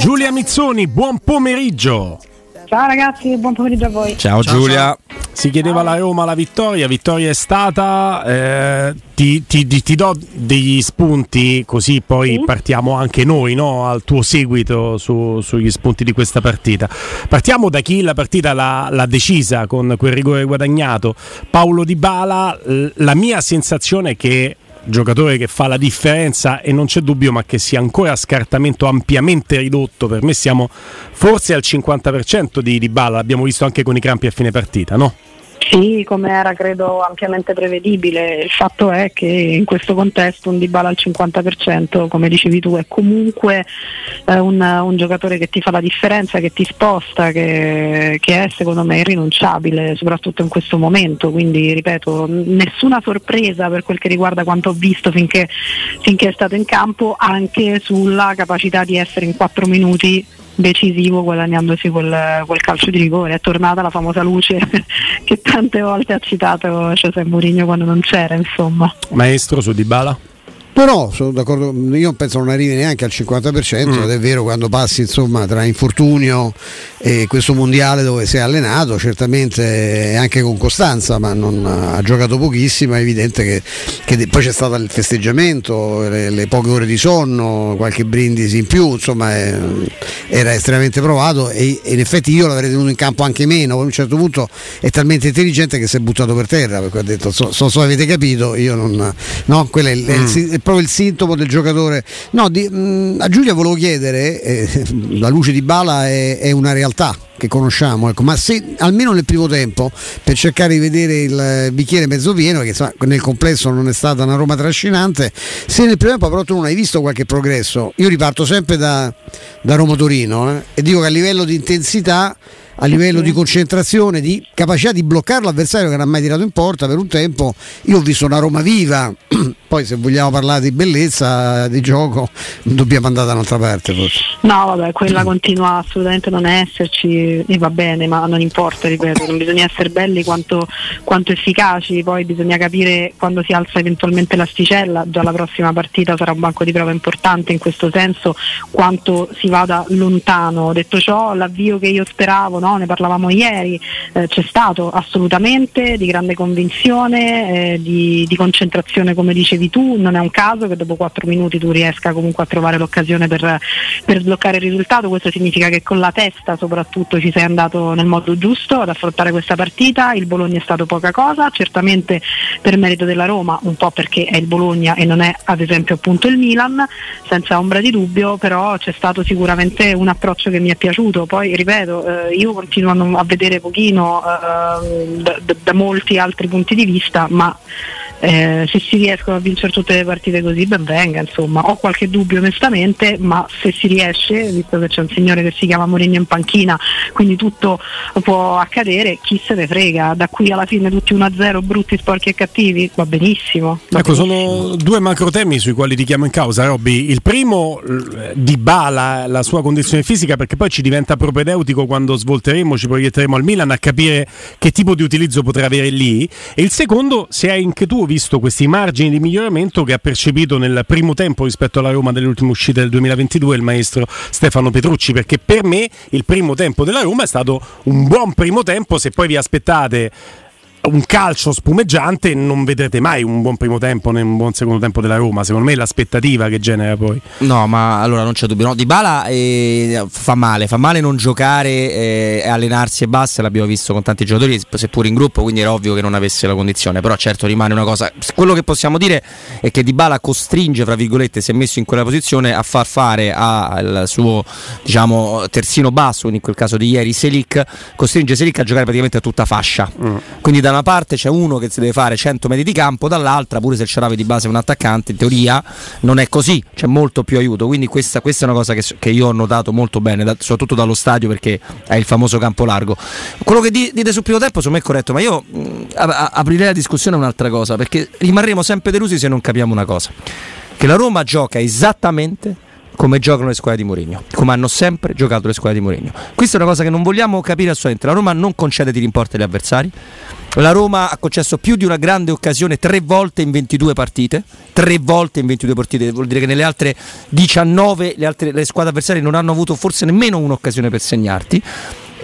Giulia Mizzoni, buon pomeriggio. Ciao ragazzi, buon pomeriggio a voi. Ciao, ciao Giulia. Ciao. Si chiedeva alla Roma la vittoria, vittoria è stata, eh, ti, ti, ti, ti, do degli spunti così poi sì. partiamo anche noi no? al tuo seguito su, sugli spunti di questa partita. Partiamo da chi la partita l'ha, l'ha decisa con quel rigore guadagnato. Paolo Di Bala, la mia sensazione è che giocatore che fa la differenza e non c'è dubbio ma che sia ancora a scartamento ampiamente ridotto per me siamo forse al 50% di, di Balla l'abbiamo visto anche con i crampi a fine partita no? Sì, come era credo ampiamente prevedibile. Il fatto è che in questo contesto un Dybala al 50%, come dicevi tu, è comunque eh, un, un, giocatore che ti fa la differenza, che ti sposta, che, che, è secondo me irrinunciabile, soprattutto in questo momento. Quindi, ripeto, nessuna sorpresa per quel che riguarda quanto ho visto finché, finché è stato in campo, anche sulla capacità di essere in 4 minuti decisivo guadagnandosi quel, quel, calcio di rigore. È tornata la famosa luce che tante volte ha citato José Mourinho quando non c'era, insomma. Maestro su Dybala? No, no, sono d'accordo. Io penso non arrivi neanche al 50%, mm. ed è vero quando passi insomma, tra infortunio e questo mondiale dove si è allenato, certamente anche con costanza, ma non, ha giocato pochissimo, è evidente che, che poi c'è stato il festeggiamento, le, le, poche ore di sonno, qualche brindisi in più, insomma è, era estremamente provato e, e, in effetti io l'avrei tenuto in campo anche meno, a un certo punto è talmente intelligente che si è buttato per terra, perché ha detto, so, so, so avete capito, io non... No, quello è, mm. è, il, proprio il sintomo del giocatore. No, di, mh, mm, a Giulia volevo chiedere, eh, la luce di Bala è, è una realtà che conosciamo, ecco, ma se almeno nel primo tempo per cercare di vedere il bicchiere mezzo pieno, che insomma, nel complesso non è stata una Roma trascinante, se nel primo tempo però tu non hai visto qualche progresso, io riparto sempre da, da Roma Torino eh, e dico che a livello di intensità a livello di concentrazione, di capacità di bloccare l'avversario che non ha mai tirato in porta per un tempo. Io ho visto una Roma viva, poi se vogliamo parlare di bellezza di gioco dobbiamo andare da un'altra parte forse. No, vabbè, quella continua assolutamente non esserci e va bene, ma non importa, ripeto, non bisogna essere belli quanto, quanto efficaci, poi bisogna capire quando si alza eventualmente l'asticella, già la prossima partita sarà un banco di prova importante in questo senso, quanto si vada lontano. Detto ciò, l'avvio che io speravo no? ne parlavamo ieri, eh, c'è stato assolutamente di grande convinzione, eh, di, di, concentrazione come dicevi tu, non è un caso che dopo quattro minuti tu riesca comunque a trovare l'occasione per, per sbloccare il risultato, questo significa che con la testa soprattutto ci sei andato nel modo giusto ad affrontare questa partita, il Bologna è stato poca cosa, certamente per merito della Roma, un po' perché è il Bologna e non è ad esempio appunto il Milan, senza ombra di dubbio, però c'è stato sicuramente un approccio che mi è piaciuto, poi ripeto, eh, io continuano a vedere pochino eh, da, da, molti altri punti di vista, ma eh, se si riescono a vincere tutte le partite così ben venga, insomma, ho qualche dubbio onestamente, ma se si riesce, visto che c'è un signore che si chiama Mourinho in panchina, quindi tutto può accadere, chi se ne frega, da qui alla fine tutti 1-0 brutti, sporchi e cattivi, va benissimo. Va ecco, benissimo. sono due macro temi sui quali richiamo in causa, Robby. Il primo di Bala, la sua condizione fisica, perché poi ci diventa propedeutico quando svolteremo, ci proietteremo al Milan a capire che tipo di utilizzo potrà avere lì. E il secondo, se hai anche tu visto questi margini di miglioramento che ha percepito nel primo tempo rispetto alla Roma delle ultime uscite del 2022 il maestro Stefano Petrucci perché per me il primo tempo della Roma è stato un buon primo tempo. Se poi vi aspettate un calcio spumeggiante non vedrete mai un buon primo tempo né un buon secondo tempo della Roma. Secondo me è l'aspettativa che genera poi. No, ma allora non c'è dubbio. No, Di Bala eh, fa male, fa male non giocare e eh, allenarsi e basta. L'abbiamo visto con tanti giocatori, seppur in gruppo, quindi era ovvio che non avesse la condizione. Però certo rimane una cosa. Quello che possiamo dire è che Di Bala costringe, fra virgolette, si è messo in quella posizione a far fare al suo diciamo terzino basso, quindi in quel caso di ieri Selic, costringe Selic a giocare praticamente a tutta fascia. Mm. Quindi da una parte c'è uno che si deve fare 100 metri di campo, dall'altra, pure se ce l'avevi di base un attaccante, in teoria non è così, c'è molto più aiuto. Quindi questa, questa è una cosa che, che, io ho notato molto bene, da, soprattutto dallo stadio perché è il famoso campo largo. Quello che dite sul primo tempo, secondo me è corretto, ma io mh, aprirei la discussione un'altra cosa, perché rimarremo sempre delusi se non capiamo una cosa. Che la Roma gioca esattamente come giocano le squadre di Mourinho, come hanno sempre giocato le squadre di Mourinho. Questa è una cosa che non vogliamo capire assolutamente. La Roma non concede tiri in porta agli avversari. La Roma ha concesso più di una grande occasione tre volte in 22 partite. Tre volte in 22 partite, vuol dire che nelle altre 19 le, altre, le squadre avversarie non hanno avuto forse nemmeno un'occasione per segnarti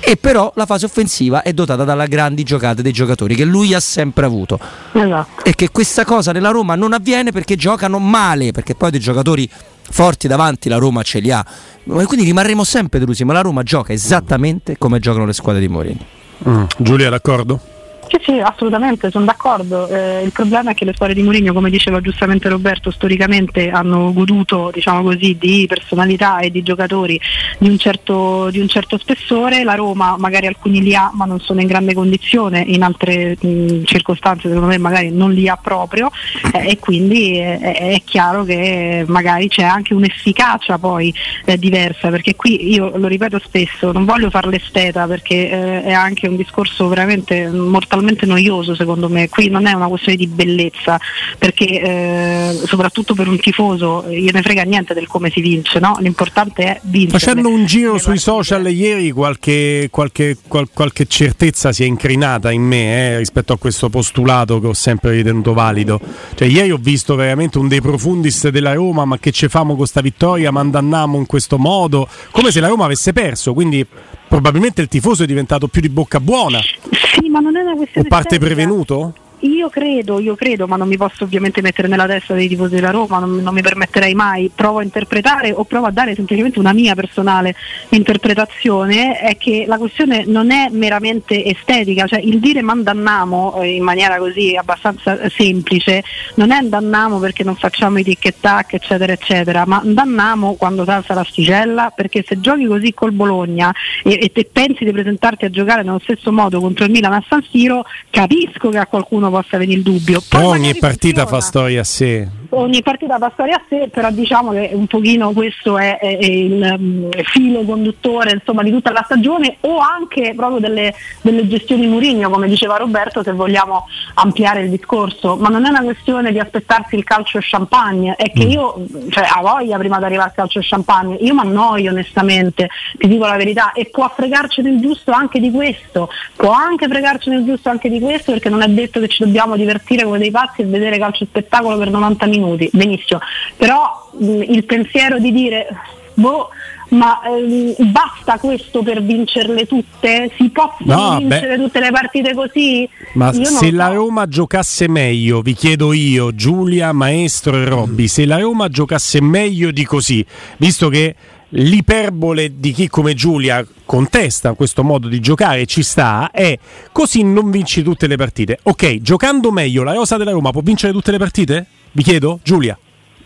e però la fase offensiva è dotata dalla grandi giocate dei giocatori che lui ha sempre avuto esatto. e che questa cosa nella Roma non avviene perché giocano male perché poi dei giocatori forti davanti la Roma ce li ha quindi rimarremo sempre delusi ma la Roma gioca esattamente come giocano le squadre di Mourinho mm. Giulia d'accordo? Sì, sì, assolutamente, sono d'accordo. Eh, il problema è che le squadre di Mourinho, come diceva giustamente Roberto, storicamente hanno goduto diciamo così, di personalità e di giocatori di un, certo, di un, certo, spessore. La Roma magari alcuni li ha ma non sono in grande condizione, in altre mh, circostanze secondo me magari non li ha proprio eh, e quindi è, è, chiaro che magari c'è anche un'efficacia poi eh, diversa perché qui io lo ripeto spesso, non voglio fare l'esteta perché eh, è anche un discorso veramente mortalmente totalmente noioso secondo me, qui non è una questione di bellezza, perché eh, soprattutto per un tifoso gliene frega niente del come si vince, no? l'importante è vincere. Facendo un giro sui social ieri qualche, qualche, qual, qualche, certezza si è incrinata in me eh, rispetto a questo postulato che ho sempre ritenuto valido. Cioè, ieri ho visto veramente un dei profundis della Roma, ma che ci famo con questa vittoria, ma andannamo in questo modo, come se la Roma avesse perso, quindi probabilmente il tifoso è diventato più di bocca buona. Sì, ma non è una questione. O parte prevenuto? Io credo, io credo, ma non mi posso ovviamente mettere nella testa dei tifosi della Roma, non, non, mi permetterei mai, provo a interpretare o provo a dare semplicemente una mia personale interpretazione, è che la questione non è meramente estetica, cioè il dire mandannamo eh, in maniera così abbastanza semplice, non è andannamo perché non facciamo i tic e tac eccetera eccetera, ma andannamo quando salsa l'asticella, perché se giochi così col Bologna e, e te pensi di presentarti a giocare nello stesso modo contro il Milan a San Siro, capisco che a qualcuno possa venire il dubbio. Poi ogni partita funziona. fa storia a sé. Ogni partita fa storia a sé, però diciamo che un pochino questo è, è, è il um, filo conduttore insomma, di tutta la stagione o anche proprio delle, delle gestioni Murigno, come diceva Roberto, se vogliamo ampliare il discorso. Ma non è una questione di aspettarsi il calcio e champagne, è che mm. io cioè, ho voglia prima di arrivare al calcio e champagne, io mi annoio onestamente, ti dico la verità, e può fregarci del giusto anche di questo, può anche fregarci del giusto anche di questo perché non è detto che ci dobbiamo divertire come dei pazzi e vedere calcio spettacolo per 90 minuti, benissimo, però mh, il pensiero di dire boh, ma ehm, basta questo per vincerle tutte? Si possono no, vincere beh. tutte le partite così? Ma se so. la Roma giocasse meglio, vi chiedo io, Giulia, Maestro e Robby, mm. se la Roma giocasse meglio di così, visto che l'iperbole di chi come Giulia contesta questo modo di giocare ci sta è così non vinci tutte le partite. Ok, giocando meglio la Rosa della Roma può vincere tutte le partite? Vi chiedo, Giulia.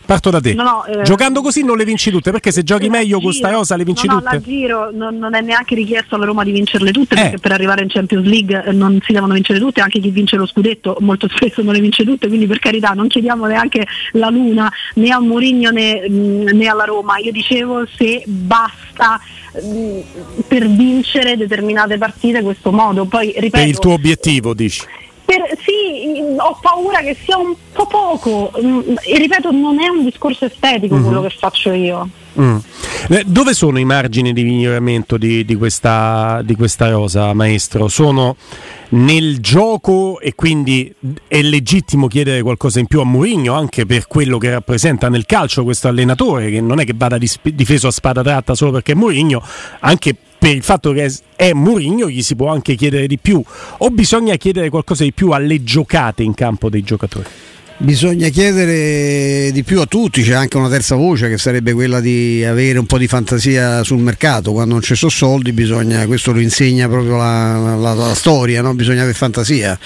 Parto da te. No, no, eh, Giocando così non le vinci tutte, perché se giochi meglio con sta rosa le vinci no, tutte? No, giro non, non, è neanche richiesto alla Roma di vincerle tutte, eh. perché per arrivare in Champions League eh, non si devono vincere tutte, anche chi vince lo scudetto molto spesso non le vince tutte, quindi per carità non chiediamo neanche la luna né a Mourinho né, né alla Roma. Io dicevo se basta per vincere determinate partite questo modo. Poi ripeto. È il tuo obiettivo, dici? Per, sì, ho paura che sia un po' poco. Mm, e ripeto, non è un discorso estetico mm-hmm. quello che faccio io. Mm. Eh, dove sono i margini di miglioramento di, di, questa, di, questa, rosa, maestro? Sono nel gioco e quindi è legittimo chiedere qualcosa in più a Mourinho anche per quello che rappresenta nel calcio questo allenatore che non è che vada difeso a spada tratta solo perché è Mourinho, anche per il fatto che è Mourinho gli si può anche chiedere di più o bisogna chiedere qualcosa di più alle giocate in campo dei giocatori? Bisogna chiedere di più a tutti, c'è anche una terza voce che sarebbe quella di avere un po' di fantasia sul mercato, quando non ci sono soldi bisogna, questo lo insegna proprio la, la, la storia, no? bisogna avere fantasia.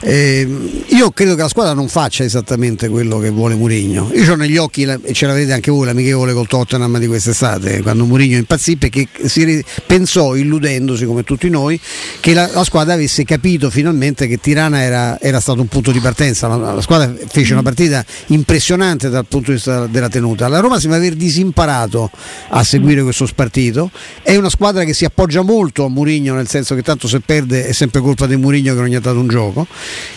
Eh, io credo che la squadra non faccia esattamente quello che vuole Murigno, io ho negli occhi, e ce l'avete anche voi, l'amichevole col Tottenham di quest'estate, quando Murigno impazzì perché si pensò, illudendosi come tutti noi, che la, la squadra avesse capito finalmente che Tirana era, era, stato un punto di partenza, la, la squadra fece fece una partita impressionante dal punto di vista della tenuta. La Roma sembra aver disimparato a seguire questo spartito. È una squadra che si appoggia molto a Murigno, nel senso che tanto se perde è sempre colpa di Murigno che non gli ha dato un gioco.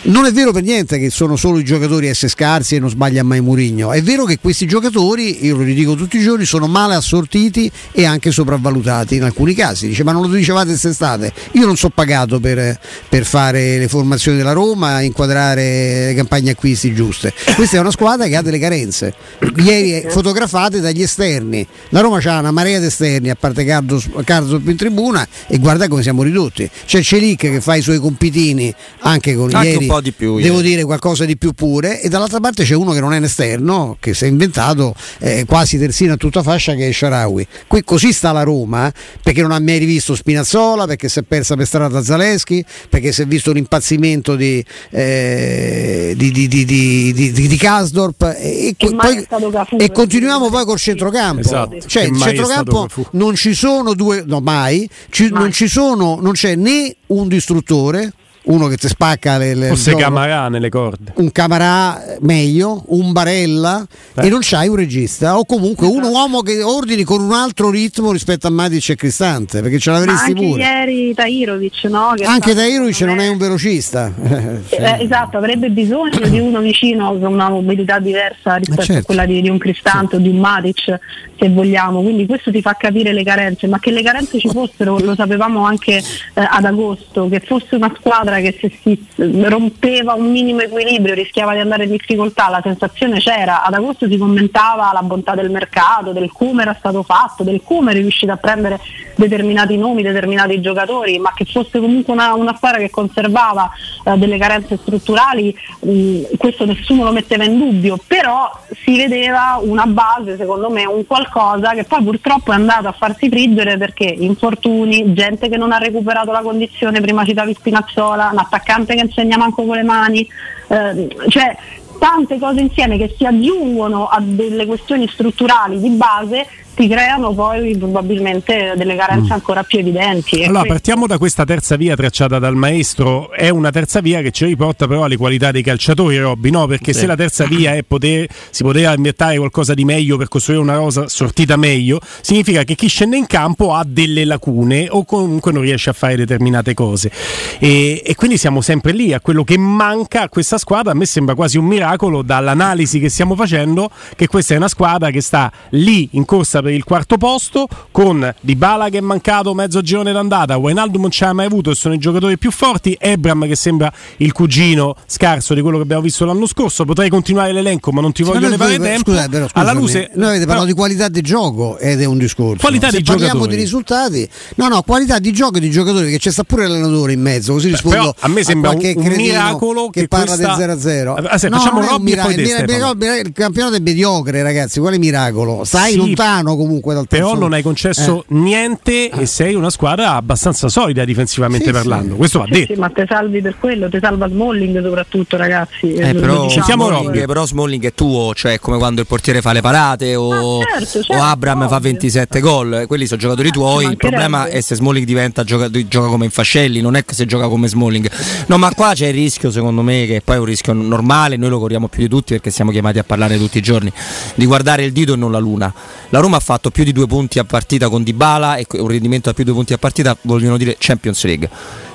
Non è vero per niente che sono solo i giocatori a essere scarsi e non sbaglia mai Murigno. È vero che questi giocatori, io lo ridico tutti i giorni, sono male assortiti e anche sopravvalutati in alcuni casi. Dice, ma non lo dicevate quest'estate? Io non sono pagato per, per fare le formazioni della Roma, inquadrare le campagne acquisti giuste. Questa è una squadra che ha delle carenze. Ieri fotografate dagli esterni. La Roma ha una marea di esterni, a parte Cardo, Cardo in tribuna, e guarda come siamo ridotti. C'è Celic che fa i suoi compitini anche con Anche ieri, un po' di più, Devo ieri. dire qualcosa di più pure. E dall'altra parte c'è uno che non è un esterno, che si è inventato eh, quasi terzino a tutta fascia, che è Sharawi. Qui così sta la Roma, perché non ha mai rivisto Spinazzola, perché si è persa per strada Zaleschi, perché si è visto un impazzimento di, eh, di, di, di, di, di, di- di Kasdorp e, poi- Cafu, e continuiamo poi col centrocampo. Esatto, Cioè, il centrocampo non ci sono due, no mai, ci- Mai. non ci sono, non c'è né un distruttore, uno che ti spacca le, le Forse Camarà nelle corde. un Camarà meglio, un Barella Eh. e non c'hai un regista o comunque un uomo che ordini con un altro ritmo rispetto a Matic e Cristante perché ce Ma l'avresti anche pure. ieri Tahirovic, no? Che Anche Dairovic non è un velocista. Eh, esatto, avrebbe bisogno di uno vicino con una mobilità diversa rispetto certo. a quella di, di un Cristante o di un Matic, se vogliamo. Quindi questo ti fa capire le carenze, ma che le carenze ci fossero lo sapevamo anche eh, ad agosto, che fosse una squadra che se si rompeva un minimo equilibrio rischiava di andare in difficoltà, la sensazione c'era, ad agosto si commentava la bontà del mercato, del come era stato fatto, del come è riuscito a prendere determinati nomi, determinati giocatori, ma che fosse comunque una, una squadra che conservava eh, delle carenze strutturali, mh, questo nessuno lo metteva in dubbio, però si vedeva una base, secondo me, un qualcosa che poi purtroppo è andato a farsi friggere perché infortuni, gente che non ha recuperato la condizione, prima citavi Spinazzola, un attaccante che insegna manco con le mani, eh, cioè tante cose insieme che si aggiungono a delle questioni strutturali di base ti creano poi probabilmente delle carenze ancora più evidenti. Allora, questo- partiamo da questa terza via tracciata dal maestro. È una terza via che ci riporta però alle qualità dei calciatori, Robby, no? Perché se la terza via è poter, si poteva inventare qualcosa di meglio per costruire una rosa sortita meglio, significa che chi scende in campo ha delle lacune o comunque non riesce a fare determinate cose. E, e quindi siamo sempre lì, a quello che manca a questa squadra. A me sembra quasi un miracolo dall'analisi che stiamo facendo che questa è una squadra che sta lì in corsa per il quarto posto con Dybala che è mancato mezzo girone d'andata, Wijnaldum non ci ha mai avuto e sono i giocatori più forti, Ebram che sembra il cugino scarso di quello che abbiamo visto l'anno scorso, potrei continuare l'elenco ma non ti voglio levare voi- tempo. scusate, però, Alla luce noi avete parlato però- di qualità di gioco ed è un discorso. Qualità Se di parliamo giocatori. di risultati, no, no, qualità di gioco di giocatori perché c'è sta pure l'allenatore in mezzo. Così rispondo però a me sembra qualche un- un miracolo che, che parla questa- del 0-0. Ah, sì, No, facciamo Robby e poi il, miracolo- il campionato è mediocre, ragazzi. Quale miracolo? Stai Sì, lontano comunque dal terzo. però non hai concesso Eh. niente e sei una squadra abbastanza solida difensivamente Sì, parlando. sì. Questo va Sì, detto. sì, ma te salvi per quello, te salva Smalling soprattutto ragazzi. Eh, Lo però, diciamo, eh. Smalling, però Smalling è tuo, cioè come quando il portiere fa le parate o, Ah, certo, certo, o Abram fa ovvio. 27 gol, quelli sono giocatori tuoi, il problema è se Smalling diventa gioca, gioca come in fascelli, non è che se gioca come Smalling. No, ma qua c'è il rischio secondo me che poi è un rischio normale, noi lo corriamo più di tutti perché siamo chiamati a parlare tutti i giorni, di guardare il dito e non la luna. La Roma ha fatto più di due punti a partita con Dybala e un rendimento a più di due punti a partita vogliono dire Champions League.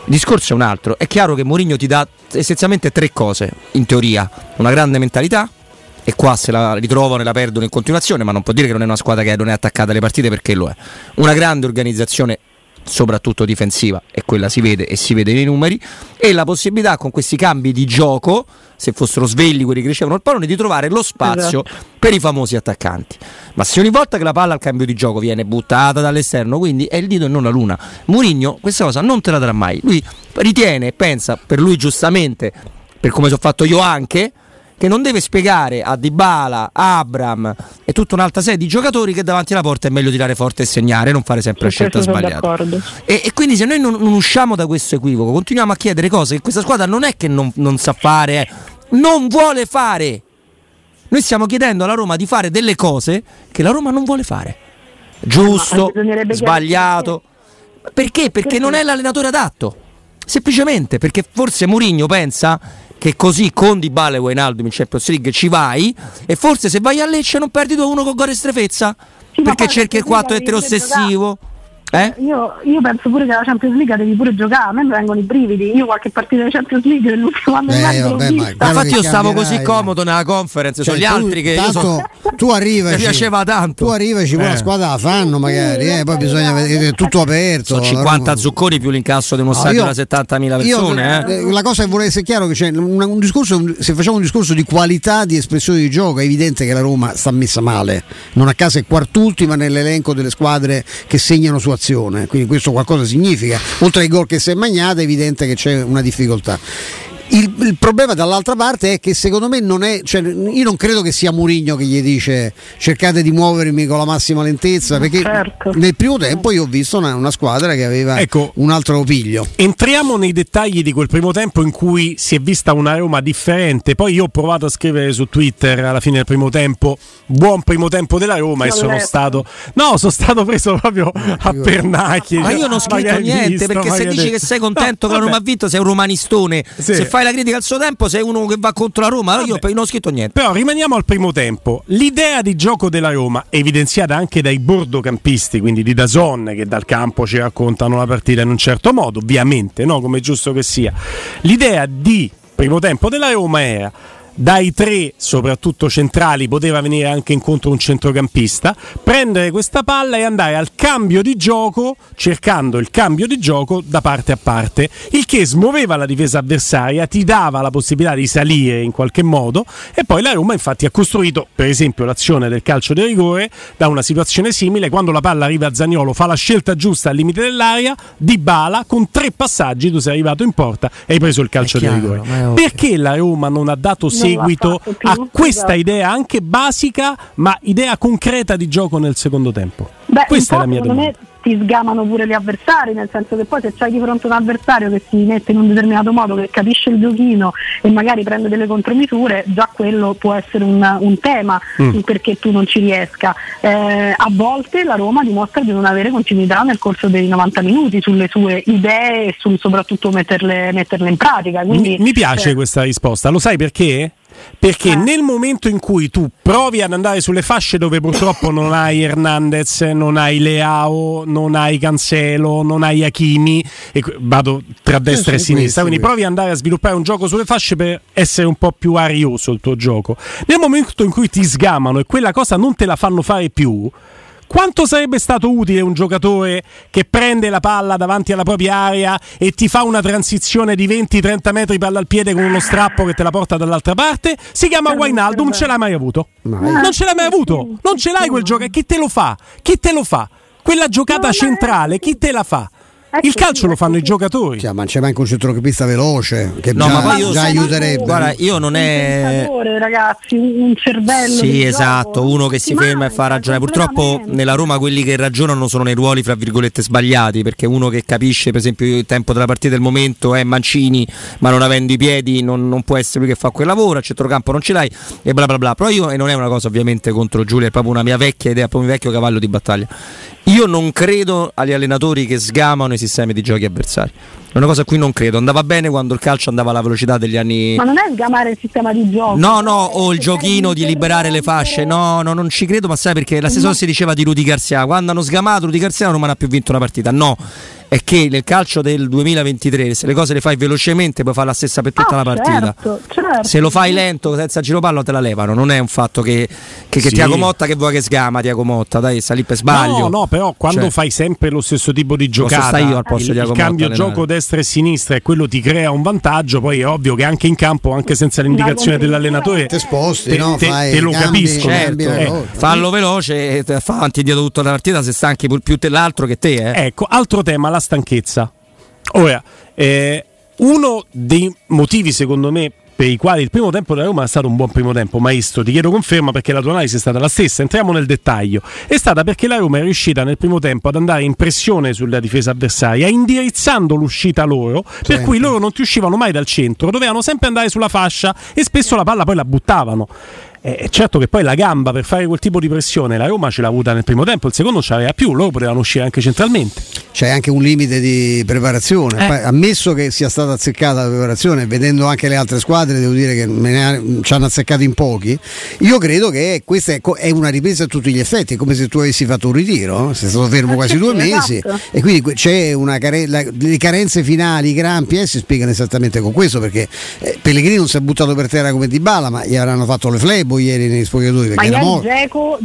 Il discorso è un altro, è chiaro che Mourinho ti dà essenzialmente tre cose, in teoria, una grande mentalità, e qua se la ritrovano e la perdono in continuazione, ma non può dire che non è una squadra che non è attaccata alle partite perché lo è. Una grande organizzazione, soprattutto difensiva, e quella si vede e si vede nei numeri, e la possibilità con questi cambi di gioco, se fossero svegli quelli che ricevevano il pallone, di trovare lo spazio per i famosi attaccanti. Ma se ogni volta che la palla al cambio di gioco viene buttata dall'esterno, quindi è il dito e non la luna. Mourinho questa cosa non te la darà mai. Lui ritiene e pensa, per lui giustamente, per come sono fatto io anche, che non deve spiegare a Dybala, Abram e tutta un'altra serie di giocatori che davanti alla porta è meglio tirare forte e segnare, non fare sempre Su scelta sbagliata. E, e quindi se noi non, non usciamo da questo equivoco, continuiamo a chiedere cose che questa squadra non è che non, non sa fare, eh, non vuole fare. Noi stiamo chiedendo alla Roma di fare delle cose che la Roma non vuole fare. Giusto, bisognerebbe sbagliato. Perché? Perché non è l'allenatore adatto. Semplicemente perché forse Mourinho pensa che così con Di Bale e Wijnaldum in Champions League ci vai e forse se vai a Lecce non perdi 2-1 con Gore Strefezza Sì, perché cerchi il perché 4 devi pure ossessivo. Eh? Io, io penso pure che la Champions League devi pure giocare, a me mi vengono i brividi, io qualche partita di Champions League nell'ultimo anno Eh, vabbè, ma Infatti io stavo così comodo nella conference, Cioè, sono gli tu- altri che io tanto, so- tu arrivaci, mi piaceva tanto. Tu arrivaci, poi Eh. la squadra la fanno magari, eh, poi bisogna vedere tutto aperto. sono la 50 Roma- zucconi più l'incasso di uno stadio io- da 70.000 io, persone. eh. eh, La cosa che vorrei essere chiaro che c'è un, un discorso, se facciamo un discorso di qualità di espressione di gioco, è evidente che la Roma sta messa male. Non a caso è quartultima nell'elenco delle squadre che segnano su azione, quindi questo qualcosa significa. Oltre ai gol che si è magnata è evidente che c'è una difficoltà. Il, il problema dall'altra parte è che secondo me non è, cioè, io non credo che sia Murigno che gli dice cercate di muovermi con la massima lentezza, perché Certo. nel primo tempo io ho visto una, una squadra che aveva Ecco. un altro piglio. Entriamo nei dettagli di quel primo tempo in cui si è vista una Roma differente. Poi io ho provato a scrivere su Twitter alla fine del primo tempo, buon primo tempo della Roma e Non sono letto. stato No, sono stato preso proprio a pernacchie. Ma io non ho scritto niente visto, perché se dici che detto. sei contento No, che la Roma ha vinto sei un romanistone. Sì. Se fai la critica al suo tempo sei uno che va contro la Roma. Allora io Vabbè. non ho scritto niente. Però rimaniamo al primo tempo. L'idea di gioco della Roma, evidenziata anche dai bordocampisti, quindi di Dazon, che dal campo ci raccontano la partita in un certo modo, ovviamente, no? come è giusto che sia. L'idea di primo tempo della Roma era dai tre, soprattutto centrali, poteva venire anche incontro un centrocampista, prendere questa palla e andare al cambio di gioco, cercando il cambio di gioco da parte a parte, il che smuoveva la difesa avversaria, ti dava la possibilità di salire in qualche modo. E poi la Roma infatti ha costruito, per esempio, l'azione del calcio di rigore da una situazione simile, quando la palla arriva a Zagnolo, fa la scelta giusta al limite dell'area, di bala, con tre passaggi tu sei arrivato in porta e hai preso il calcio di chiaro, rigore. è ovvio. Perché la Roma non ha dato l'ha seguito a questa esatto. idea anche basica, ma idea concreta di gioco nel secondo tempo? Beh, Questa è la mia domanda. Ti sgamano pure gli avversari, nel senso che poi se c'hai di fronte un avversario che si mette in un determinato modo, che capisce il giochino e magari prende delle contromisure, già quello può essere un, un tema Mm. perché tu non ci riesca. Eh, a volte la Roma dimostra di non avere continuità nel corso dei 90 minuti sulle sue idee e sul soprattutto metterle, metterle in pratica. Quindi, Mi, mi piace cioè, questa risposta, lo sai perché? Perché Eh. nel momento in cui tu provi ad andare sulle fasce dove purtroppo non hai Hernandez, non hai Leao, non hai Cancelo, non hai Hakimi, e vado tra destra sì, e sinistra, quindi provi ad andare a sviluppare un gioco sulle fasce per essere un po' più arioso il tuo gioco. Nel momento in cui ti sgamano e quella cosa non te la fanno fare più, quanto sarebbe stato utile un giocatore che prende la palla davanti alla propria area e ti fa una transizione di 20-30 metri palla al piede con uno strappo che te la porta dall'altra parte? Si chiama Wijnaldum, non ce l'hai mai avuto? Mai. Non ce l'hai mai avuto? Non ce l'hai quel gioco? Chi te lo fa? Chi te lo fa? Quella giocata centrale, chi te la fa? Ecco, Il calcio sì, lo fanno ecco, i sì. giocatori. Cioè, ma c'è anche un centrocampista veloce che No, già, ma poi io- già aiuterebbe. Guarda, io non un è. pensatore, ragazzi, un un cervello. Sì, esatto, gioco. uno che si manca ferma e fa ragionare. Purtroppo nella Roma quelli che ragionano sono nei ruoli, fra virgolette, sbagliati, perché uno che capisce, per esempio, il tempo della partita del momento è Mancini, ma non avendo i piedi non, non può essere lui che fa quel lavoro, a centrocampo non ce l'hai, e bla bla bla. Però io, e non è una cosa ovviamente contro Giulia, è proprio una mia vecchia idea, proprio un vecchio cavallo di battaglia. Io non credo agli allenatori che sgamano i sistemi di giochi avversari. È una cosa a cui non credo. Andava bene quando il calcio andava alla velocità degli anni... Ma non è sgamare il sistema di gioco. No, no, o il giochino di liberare le fasce. No, no, non ci credo, ma sai perché la stessa cosa si diceva di Rudy Garcia. Quando hanno sgamato Rudy Garcia non ha più vinto una partita. No, è che nel calcio del 2023 se le cose le fai velocemente puoi fare la stessa per tutta Ah, la partita. certo, certo. Se lo fai lento, senza giro palla, te la levano. Non è un fatto che, che, che Sì. Tiago Motta che vuoi che sgama Tiago Motta, dai, sta lì per sbaglio. No, no, però quando Cioè, fai sempre lo stesso tipo di giocata, io al posto il, di il cambio Motta, gioco destra e sinistra e quello ti crea un vantaggio, poi è ovvio che anche in campo, anche senza l'indicazione dell'allenatore, Te sposti, te, no? te- Fai te lo cambi, capisco. Certo, Eh, fallo veloce, e fa avanti dietro tutta la partita se stanchi più te l'altro che te. Eh. Ecco, altro tema, la stanchezza. Ora, eh, uno dei motivi secondo me per i quali il primo tempo della Roma è stato un buon primo tempo, maestro, ti chiedo conferma perché la tua analisi è stata la stessa, entriamo nel dettaglio, è stata perché la Roma è riuscita nel primo tempo ad andare in pressione sulla difesa avversaria, indirizzando l'uscita loro, per Certo. cui loro non ti uscivano mai dal centro, dovevano sempre andare sulla fascia e spesso la palla poi la buttavano. Eh, certo che poi la gamba per fare quel tipo di pressione la Roma ce l'ha avuta nel primo tempo, il secondo non ce l'aveva più, loro potevano uscire anche centralmente. c'è anche un limite di preparazione. Eh. Ammesso che sia stata azzeccata la preparazione, vedendo anche le altre squadre, devo dire che me ne ha, ci hanno azzeccato in pochi. Io credo che questa è, è, una ripresa a tutti gli effetti, è come se tu avessi fatto un ritiro, sei stato fermo quasi due mesi esatto. e quindi c'è una care- la, le carenze finali, i grampi eh, si spiegano esattamente con questo perché eh, Pellegrini non si è buttato per terra come Di Bala, ma gli avranno fatto le flebo ieri negli spogliatoi perché ma era morto. Geco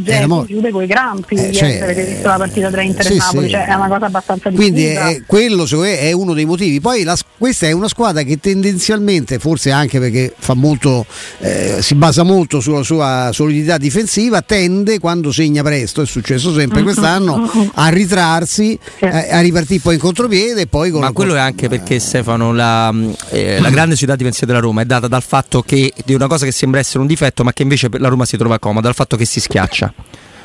chiude con i grampi, eh, cioè, avete visto la partita tra Inter e sì, Napoli, sì. Cioè, è una cosa abbastanza difficile. Quindi è, quello è uno dei motivi. Poi la, questa è una squadra che tendenzialmente, forse anche perché molto, eh, si basa molto sulla sua solidità difensiva, tende quando segna presto, è successo sempre mm-hmm. quest'anno, mm-hmm. a ritrarsi, sì. eh, a ripartire poi in contropiede. Poi con, Ma quello è anche perché Stefano, la, eh, la grande città difensiva della Roma è data dal fatto che di una cosa che sembra essere un difetto, ma che invece la Roma si trova comoda, dal fatto che si schiaccia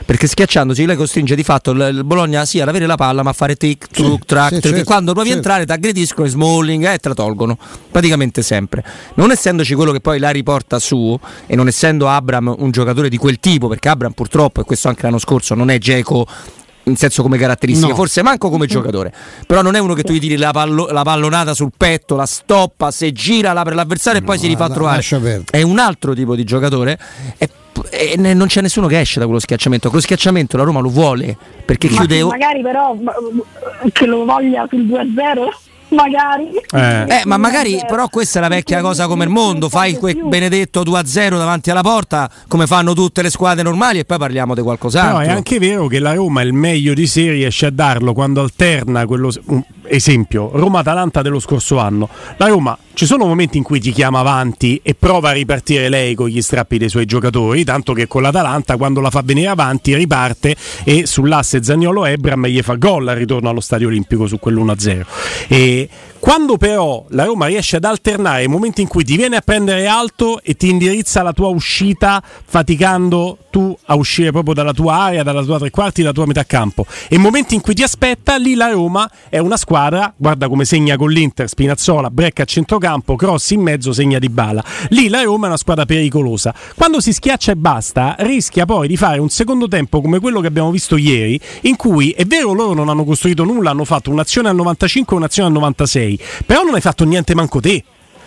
perché schiacciandosi lei costringe di fatto il, Bologna sia ad avere la palla ma a fare tic, truc, sì, track, sì, certo, quando provi a certo. entrare ti aggrediscono e Smalling e eh, te la tolgono praticamente sempre non essendoci quello che poi la riporta su e non essendo Abram un giocatore di quel tipo perché Abram purtroppo e questo anche l'anno scorso non è Geco in senso come caratteristiche, no. forse manco come giocatore, però non è uno che tu gli tiri la, pallo, la pallonata sul petto, la stoppa, se gira l'apre l'avversario no, e poi si rifà a trovare. È un altro tipo di giocatore. E e non c'è nessuno che esce da quello schiacciamento. Quello schiacciamento la Roma lo vuole perché ma chiude. Magari però che lo voglia sul 2-0 magari. Eh. eh. ma magari, però questa è la vecchia cosa come il mondo, fai quel benedetto 2-0 davanti alla porta come fanno tutte le squadre normali e poi parliamo di qualcos'altro. Però è anche vero che la Roma il meglio di sé riesce a darlo quando alterna quello esempio, Roma-Atalanta dello scorso anno. La Roma ci sono momenti in cui ti chiama avanti e prova a ripartire lei con gli strappi dei suoi giocatori, tanto che con l'Atalanta quando la fa venire avanti riparte e sull'asse Zagnolo-Ebram gli fa gol al ritorno allo Stadio Olimpico su quell'1-0. E quando però la Roma riesce ad alternare i momenti in cui ti viene a prendere alto e ti indirizza la tua uscita faticando tu a uscire proprio dalla tua area, dalla tua tre quarti, dalla tua metà campo, e momenti in cui ti aspetta, lì la Roma è una squadra, guarda come segna con l'Inter, Spinazzola, Brecca a centrocampo, cross in mezzo, segna di bala. Lì la Roma è una squadra pericolosa. Quando si schiaccia e basta, rischia poi di fare un secondo tempo come quello che abbiamo visto ieri, in cui è vero loro non hanno costruito nulla, hanno fatto un'azione al 95 e un'azione al 96 però non hai fatto niente manco te.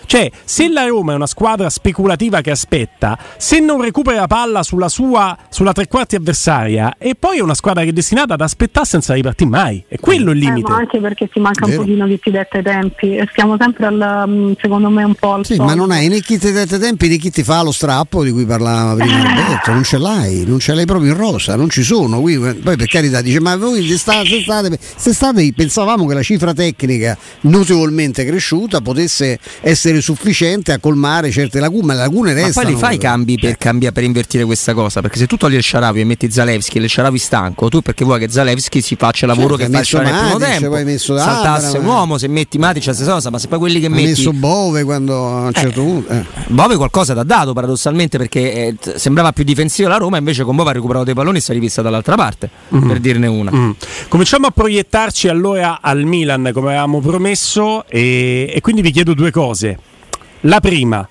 Cioè, se la Roma è una squadra speculativa che aspetta, se non recupera palla sulla sua sulla tre quarti avversaria, e poi è una squadra che è destinata ad aspettare senza ripartire mai. E quello è il limite. Eh, ma anche perché ti manca Vero. un pochino di chi dette tempi. E stiamo sempre al, mm, secondo me, un po' al Sì, ma non hai né chi ti dette tempi né chi ti fa lo strappo di cui parlavamo prima eh. Roberto. Non ce l'hai, non ce l'hai proprio in rosa, non ci sono. Qui, poi per carità dice, ma voi quest'estate, quest'estate pensavamo che la cifra tecnica notevolmente cresciuta potesse essere essere sufficiente a colmare certe lacune, ma le lacune restano. Ma poi li fai i cambi per, cambia, per invertire questa cosa? Perché se tu togli il Sharawi e metti Zalewski e il Sharawi stanco, tu perché vuoi che Zalewski si faccia il lavoro certo, che fa il primo tempo? Poi messo Saltasse un uomo, se metti Matic la stessa cosa, ma se poi quelli che metti... Ha messo Bove quando a un certo eh, punto... Eh. Bove qualcosa ti ha dato paradossalmente perché eh, sembrava più difensiva la Roma, invece con Bove ha recuperato dei palloni e si è rivista dall'altra parte, mm-hmm. per dirne una. Mm. Cominciamo a proiettarci allora al Milan come avevamo promesso e, e quindi vi chiedo due cose. La prima,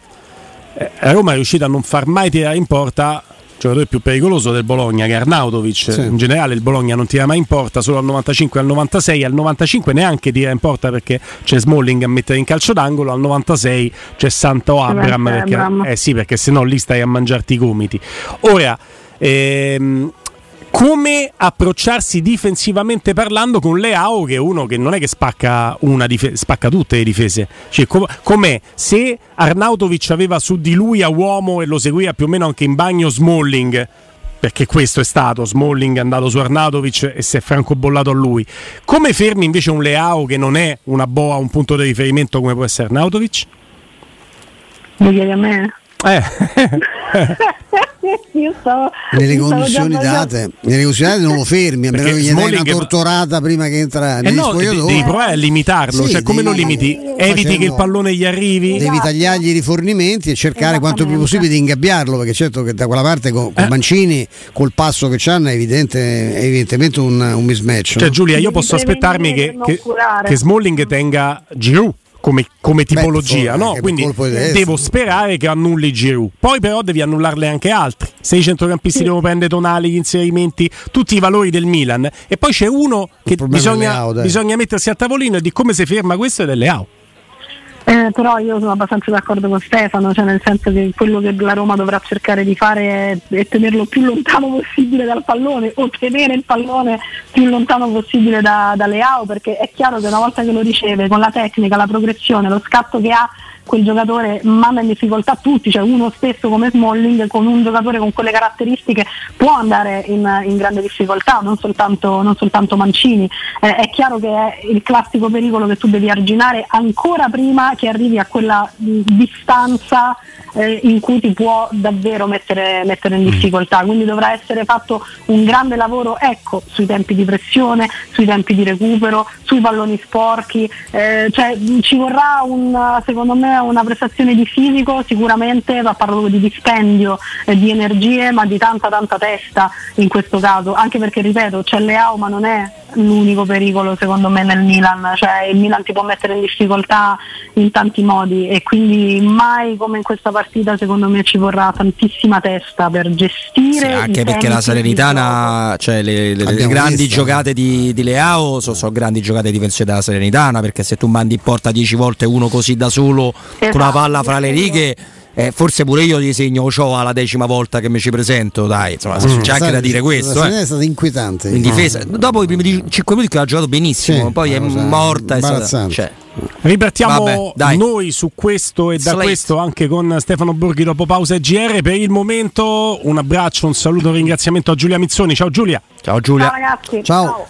eh, Roma è riuscita a non far mai tirare in porta il giocatore più pericoloso del Bologna, che è Arnautovic. Sì. In generale il Bologna non tira mai in porta, solo al 95 e al 96. Al 95 neanche tira in porta perché c'è Smalling a mettere in calcio d'angolo, al 96 c'è Santo Abram. Perché, eh sì, perché se no lì stai a mangiarti i gomiti. Ora, ehm, come approcciarsi difensivamente parlando con Leao che è uno che non è che spacca, una dife- spacca tutte le difese cioè, com- com'è se Arnautovic aveva su di lui a uomo e lo seguiva più o meno anche in bagno Smalling perché questo è stato Smalling è andato su Arnautovic e si è francobollato a lui come fermi invece un Leao che non è una boa un punto di riferimento come può essere Arnautovic? lo chiedi a me? Eh. stavo, nelle, condizioni date, nelle condizioni date non lo fermi, a meno che gli dai una tortorata prima che entra eh no, devi provare a limitarlo, sì, cioè come lo limiti? Eviti che il pallone gli arrivi. Devi tagliargli i rifornimenti e cercare quanto più possibile di ingabbiarlo, perché certo che da quella parte con, con eh. Mancini, col passo che hanno, è, evidente, è evidentemente un, un mismatch. Cioè, no? Giulia, io posso aspettarmi che, che, che Smalling tenga Giroud come, come tipologia, Beh, no? Quindi devo sperare che annulli Giroud. Poi però devi annullarle anche altri. Se i centrocampisti devono prendere tonali, gli inserimenti, tutti i valori del Milan. E poi c'è uno che bisogna, Leao, bisogna mettersi a tavolino e di come si ferma questo è delle Leao. Eh, però io sono abbastanza d'accordo con Stefano, cioè nel senso che quello che la Roma dovrà cercare di fare è, è tenerlo più lontano possibile dal pallone o tenere il pallone più lontano possibile da, da Leao perché è chiaro che una volta che lo riceve con la tecnica, la progressione, lo scatto che ha quel giocatore manda in difficoltà tutti, cioè uno stesso come Smalling con un giocatore con quelle caratteristiche può andare in, in grande difficoltà, non soltanto, non soltanto Mancini. Eh, è chiaro che è il classico pericolo che tu devi arginare ancora prima che arrivi a quella distanza eh, in cui ti può davvero mettere, mettere in difficoltà. Quindi dovrà essere fatto un grande lavoro ecco, sui tempi di pressione, sui tempi di recupero, sui palloni sporchi, eh, cioè, ci vorrà un, secondo me una prestazione di fisico sicuramente, ma parlo di dispendio eh, di energie, ma di tanta tanta testa in questo caso, anche perché ripeto c'è Leao ma non è l'unico pericolo secondo me nel Milan, cioè il Milan ti può mettere in difficoltà in tanti modi e quindi mai come in questa partita secondo me ci vorrà tantissima testa per gestire Sì, anche perché la Salernitana, cioè le, le- le grandi visto. giocate di, di Leao sono, grandi giocate difensive della Salernitana, perché se tu mandi in porta 10 volte uno così da solo con una Esatto, palla fra le righe, eh, forse pure io ti segno ciò alla decima volta che mi ci presento, dai, insomma, Mm. c'è anche da dire questo. La eh. È stata inquietante. In difesa, dopo i primi 5 minuti che ha giocato benissimo, Sì, poi è morta. È stata, cioè, Ripartiamo Vabbè, dai. noi su questo e da Slate. questo anche con Stefano Borghi dopo pausa e GR. Per il momento un abbraccio, un saluto, un ringraziamento a Giulia Mizzoni. Ciao Giulia. ciao Giulia. Ciao ragazzi. Ciao.